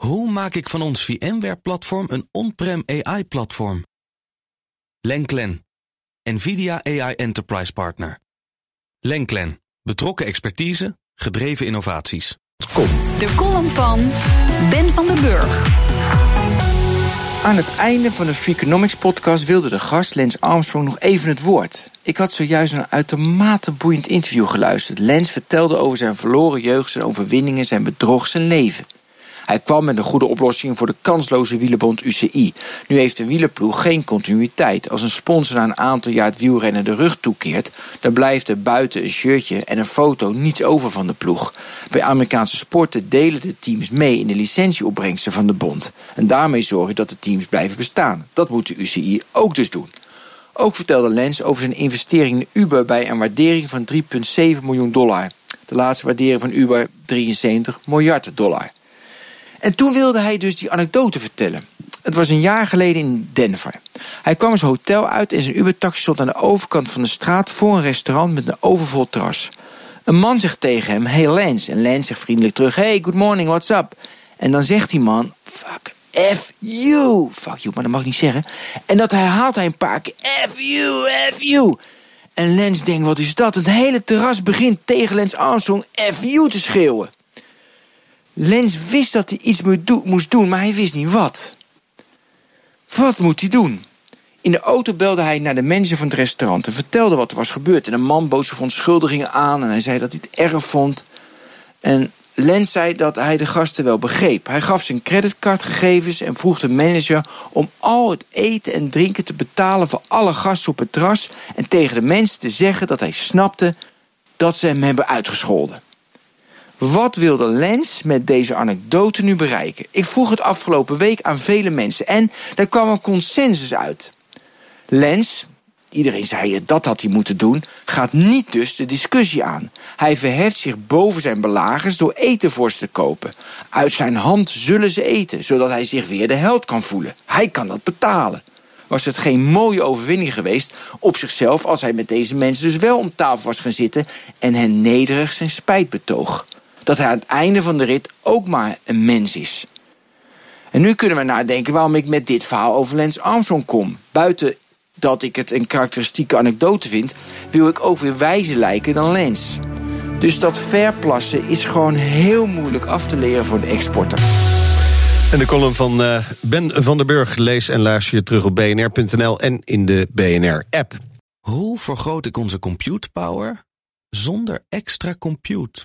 Hoe maak ik van ons VMware-platform een on-prem AI-platform? Lenklen, NVIDIA AI Enterprise Partner. Lenklen, betrokken expertise, gedreven innovaties. Kom. De column van Ben van den Burg. Aan het einde van de Freakonomics podcast wilde de gast Lens Armstrong nog even het woord. Ik had zojuist een uitermate boeiend interview geluisterd. Lens vertelde over zijn verloren jeugd, zijn overwinningen, zijn bedrog, zijn leven. Hij kwam met een goede oplossing voor de kansloze wielenbond UCI. Nu heeft de wielerploeg geen continuïteit. Als een sponsor na een aantal jaar het wielrennen de rug toekeert, dan blijft er buiten een shirtje en een foto niets over van de ploeg. Bij Amerikaanse sporten delen de teams mee in de licentieopbrengsten van de bond. En daarmee zorgen dat de teams blijven bestaan. Dat moet de UCI ook dus doen. Ook vertelde Lens over zijn investering in Uber bij een waardering van 3,7 miljoen dollar. De laatste waardering van Uber 73 miljard dollar. En toen wilde hij dus die anekdote vertellen. Het was een jaar geleden in Denver. Hij kwam zijn hotel uit en zijn Uber-taxi stond aan de overkant van de straat voor een restaurant met een overvol terras. Een man zegt tegen hem: Hey Lance. En Lance zegt vriendelijk terug: Hey, good morning, what's up? En dan zegt die man: Fuck, F you. Fuck you, maar dat mag ik niet zeggen. En dat herhaalt hij een paar keer: F you, F you. En Lens denkt: Wat is dat? Het hele terras begint tegen Lens Armstrong F you te schreeuwen. Lens wist dat hij iets moest doen, maar hij wist niet wat. Wat moet hij doen? In de auto belde hij naar de manager van het restaurant en vertelde wat er was gebeurd. En een man bood zijn verontschuldigingen aan en hij zei dat hij het erg vond. En Lens zei dat hij de gasten wel begreep. Hij gaf zijn creditcardgegevens en vroeg de manager om al het eten en drinken te betalen voor alle gasten op het terras. En tegen de mensen te zeggen dat hij snapte dat ze hem hebben uitgescholden. Wat wilde Lens met deze anekdote nu bereiken? Ik vroeg het afgelopen week aan vele mensen en daar kwam een consensus uit. Lens, iedereen zei dat had hij moeten doen, gaat niet dus de discussie aan. Hij verheft zich boven zijn belagers door eten voor ze te kopen. Uit zijn hand zullen ze eten, zodat hij zich weer de held kan voelen. Hij kan dat betalen. Was het geen mooie overwinning geweest op zichzelf als hij met deze mensen dus wel om tafel was gaan zitten en hen nederig zijn spijt betoog? Dat hij aan het einde van de rit ook maar een mens is. En nu kunnen we nadenken waarom ik met dit verhaal over Lance Armstrong kom. Buiten dat ik het een karakteristieke anekdote vind, wil ik ook weer wijzer lijken dan Lens. Dus dat verplassen is gewoon heel moeilijk af te leren voor een exporter. En de column van uh, Ben van der Burg lees en luister je terug op bnr.nl en in de BNR-app. Hoe vergroot ik onze compute power zonder extra compute